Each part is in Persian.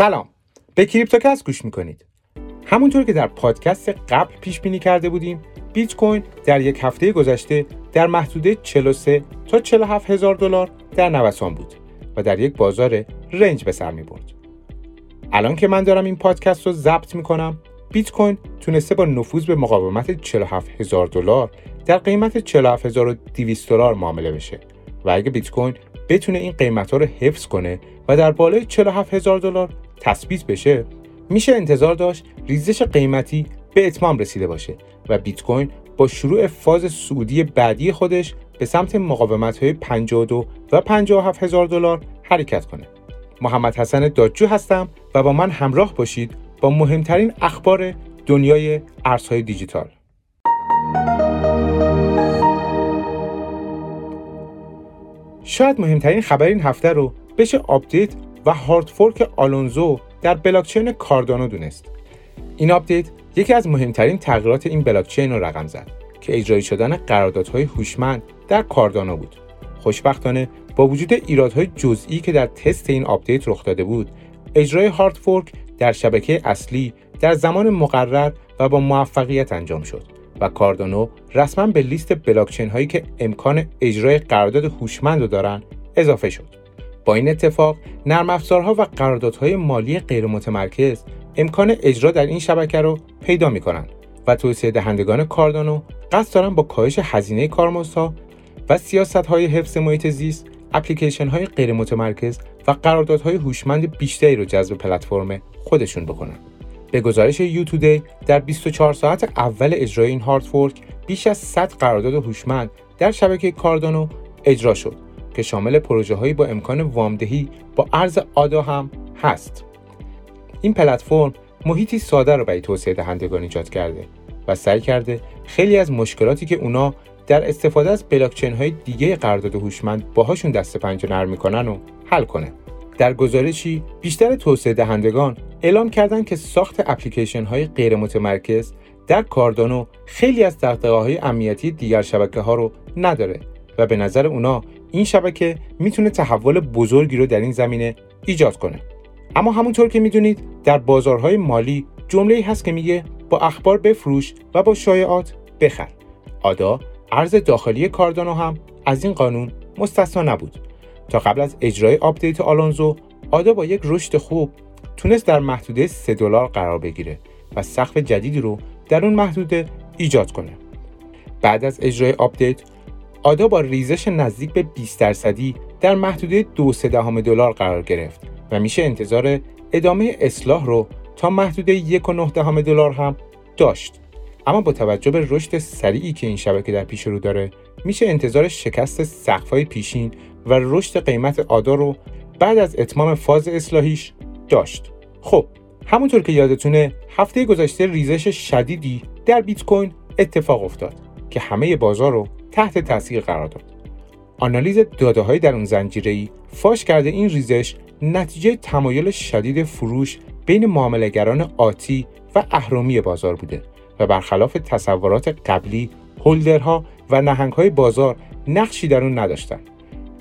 سلام به کریپتوکست گوش می‌کنید همونطور که در پادکست قبل پیش بینی کرده بودیم بیت کوین در یک هفته گذشته در محدوده 43 تا 47 هزار دلار در نوسان بود و در یک بازار رنج به سر می برد. الان که من دارم این پادکست رو ضبط می کنم بیت کوین تونسته با نفوذ به مقاومت 47 هزار دلار در قیمت 47200 دلار معامله بشه و اگه بیت کوین بتونه این قیمت ها رو حفظ کنه و در بالای 47 هزار دلار تثبیت بشه میشه انتظار داشت ریزش قیمتی به اتمام رسیده باشه و بیت کوین با شروع فاز سعودی بعدی خودش به سمت مقاومت های 52 و 57 هزار دلار حرکت کنه. محمد حسن دادجو هستم و با من همراه باشید با مهمترین اخبار دنیای ارزهای دیجیتال. شاید مهمترین خبر این هفته رو بشه آپدیت و hard fork آلونزو در بلاکچین کاردانو دونست. این آپدیت یکی از مهمترین تغییرات این بلاکچین رو رقم زد که اجرایی شدن قراردادهای هوشمند در کاردانو بود. خوشبختانه با وجود ایرادهای جزئی که در تست این آپدیت رخ داده بود، اجرای hard fork در شبکه اصلی در زمان مقرر و با موفقیت انجام شد و کاردانو رسما به لیست بلاکچین هایی که امکان اجرای قرارداد هوشمند رو دارن اضافه شد. این اتفاق نرم افزارها و قراردادهای مالی غیرمتمرکز امکان اجرا در این شبکه رو پیدا می کنند و توسعه دهندگان کاردانو قصد دارن با کاهش هزینه کارمزدها و سیاست های حفظ محیط زیست اپلیکیشن های غیر متمرکز و قراردادهای هوشمند بیشتری رو جذب پلتفرم خودشون بکنن. به گزارش یوتودی در 24 ساعت اول اجرای این هارد فورک بیش از 100 قرارداد هوشمند در شبکه کاردانو اجرا شد که شامل پروژه هایی با امکان وامدهی با ارز آدا هم هست. این پلتفرم محیطی ساده رو برای توسعه دهندگان ایجاد کرده و سعی کرده خیلی از مشکلاتی که اونا در استفاده از بلاکچین های دیگه قرارداد هوشمند باهاشون دست پنجه نرم می‌کنن و حل کنه. در گزارشی بیشتر توسعه دهندگان اعلام کردند که ساخت اپلیکیشن های غیر متمرکز در کاردانو خیلی از دقدقه امنیتی دیگر شبکه ها رو نداره و به نظر اونا این شبکه می‌تونه تحول بزرگی رو در این زمینه ایجاد کنه. اما همونطور که می‌دونید در بازارهای مالی جمله هست که میگه با اخبار بفروش و با شایعات بخر. آدا ارز داخلی کاردانو هم از این قانون مستثنا نبود. تا قبل از اجرای آپدیت آلونزو آدا با یک رشد خوب تونست در محدوده 3 دلار قرار بگیره و سقف جدیدی رو در اون محدوده ایجاد کنه. بعد از اجرای آپدیت آدا با ریزش نزدیک به 20 درصدی در محدوده 2 دلار قرار گرفت و میشه انتظار ادامه اصلاح رو تا محدوده 1.9 دلار هم داشت. اما با توجه به رشد سریعی که این شبکه در پیش رو داره میشه انتظار شکست سقف‌های پیشین و رشد قیمت آدا رو بعد از اتمام فاز اصلاحیش داشت. خب همونطور که یادتونه هفته گذشته ریزش شدیدی در بیت کوین اتفاق افتاد که همه بازار رو تحت تاثیر قرار داد. آنالیز داده های در اون زنجیره ای فاش کرده این ریزش نتیجه تمایل شدید فروش بین معاملهگران آتی و اهرامی بازار بوده و برخلاف تصورات قبلی هولدرها و نهنگهای بازار نقشی در اون نداشتند.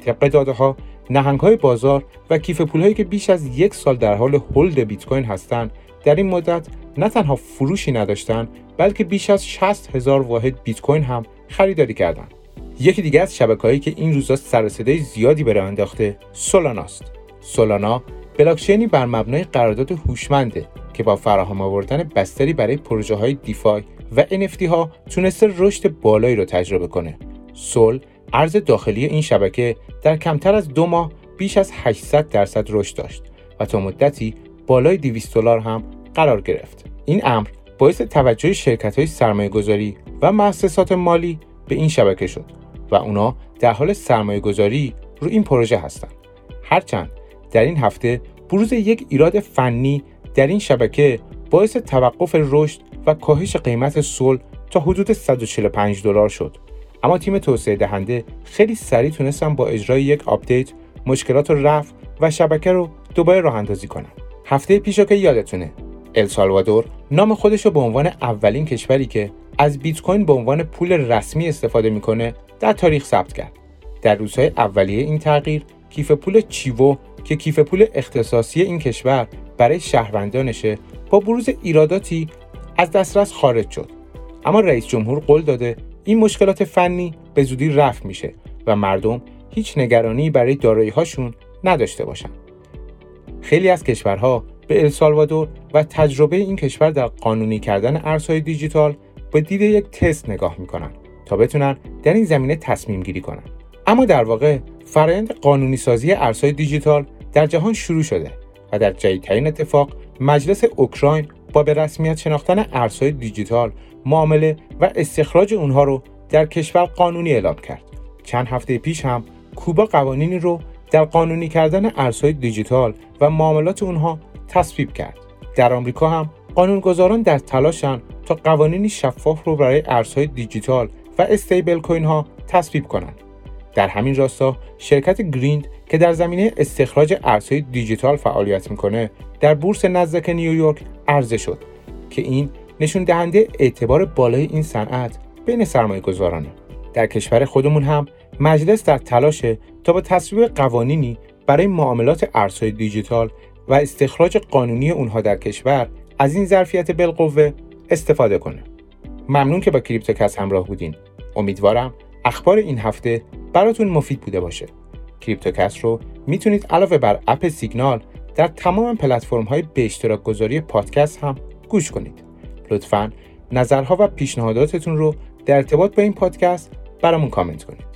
طبق داده ها نهنگ های بازار و کیف پول هایی که بیش از یک سال در حال هولد بیت کوین هستند در این مدت نه تنها فروشی نداشتند بلکه بیش از 60 هزار واحد بیت کوین هم خریداری کردند. یکی دیگه از شبکه‌هایی که این روزا سر زیادی به راه انداخته سولاناست. سولانا بلاکچینی بر مبنای قرارداد هوشمنده که با فراهم آوردن بستری برای پروژه های دیفای و NFT ها تونسته رشد بالایی رو تجربه کنه. سول ارز داخلی این شبکه در کمتر از دو ماه بیش از 800 درصد رشد داشت و تا مدتی بالای 200 دلار هم قرار گرفت. این امر باعث توجه شرکت های سرمایه گذاری و مؤسسات مالی به این شبکه شد و اونا در حال سرمایه گذاری رو این پروژه هستند. هرچند در این هفته بروز یک ایراد فنی در این شبکه باعث توقف رشد و کاهش قیمت سول تا حدود 145 دلار شد اما تیم توسعه دهنده خیلی سریع تونستن با اجرای یک آپدیت مشکلات رو رفع و شبکه رو دوباره راه اندازی کنن هفته پیشو که یادتونه السالوادور نام خودش رو به عنوان اولین کشوری که از بیت کوین به عنوان پول رسمی استفاده می‌کنه در تاریخ ثبت کرد در روزهای اولیه این تغییر کیف پول چیوو که کیف پول اختصاصی این کشور برای شهروندانشه با بروز ایراداتی از دسترس خارج شد اما رئیس جمهور قول داده این مشکلات فنی به زودی رفع میشه و مردم هیچ نگرانی برای دارایی هاشون نداشته باشند. خیلی از کشورها به السالوادور و تجربه این کشور در قانونی کردن ارزهای دیجیتال به دید یک تست نگاه می‌کنن تا بتونن در این زمینه تصمیم گیری کنن. اما در واقع فرایند قانونی سازی ارزهای دیجیتال در جهان شروع شده و در جدیدترین اتفاق مجلس اوکراین با به رسمیت شناختن ارزهای دیجیتال معامله و استخراج اونها رو در کشور قانونی اعلام کرد. چند هفته پیش هم کوبا قوانینی رو در قانونی کردن ارزهای دیجیتال و معاملات اونها تصویب کرد. در آمریکا هم قانونگذاران در تلاشن تا قوانینی شفاف رو برای ارزهای دیجیتال و استیبل کوین ها تصویب کنند. در همین راستا شرکت گریند که در زمینه استخراج ارزهای دیجیتال فعالیت می‌کنه در بورس نزدک نیویورک عرضه شد که این نشون دهنده اعتبار بالای این صنعت بین سرمایه گذارانه. در کشور خودمون هم مجلس در تلاشه تا به تصویب قوانینی برای معاملات ارزهای دیجیتال و استخراج قانونی اونها در کشور از این ظرفیت بالقوه استفاده کنه. ممنون که با کریپتوکست همراه بودین. امیدوارم اخبار این هفته براتون مفید بوده باشه. کریپتوکست رو می‌تونید علاوه بر اپ سیگنال در تمام پلتفرم های به اشتراک گذاری پادکست هم گوش کنید. لطفا نظرها و پیشنهاداتتون رو در ارتباط با این پادکست برامون کامنت کنید.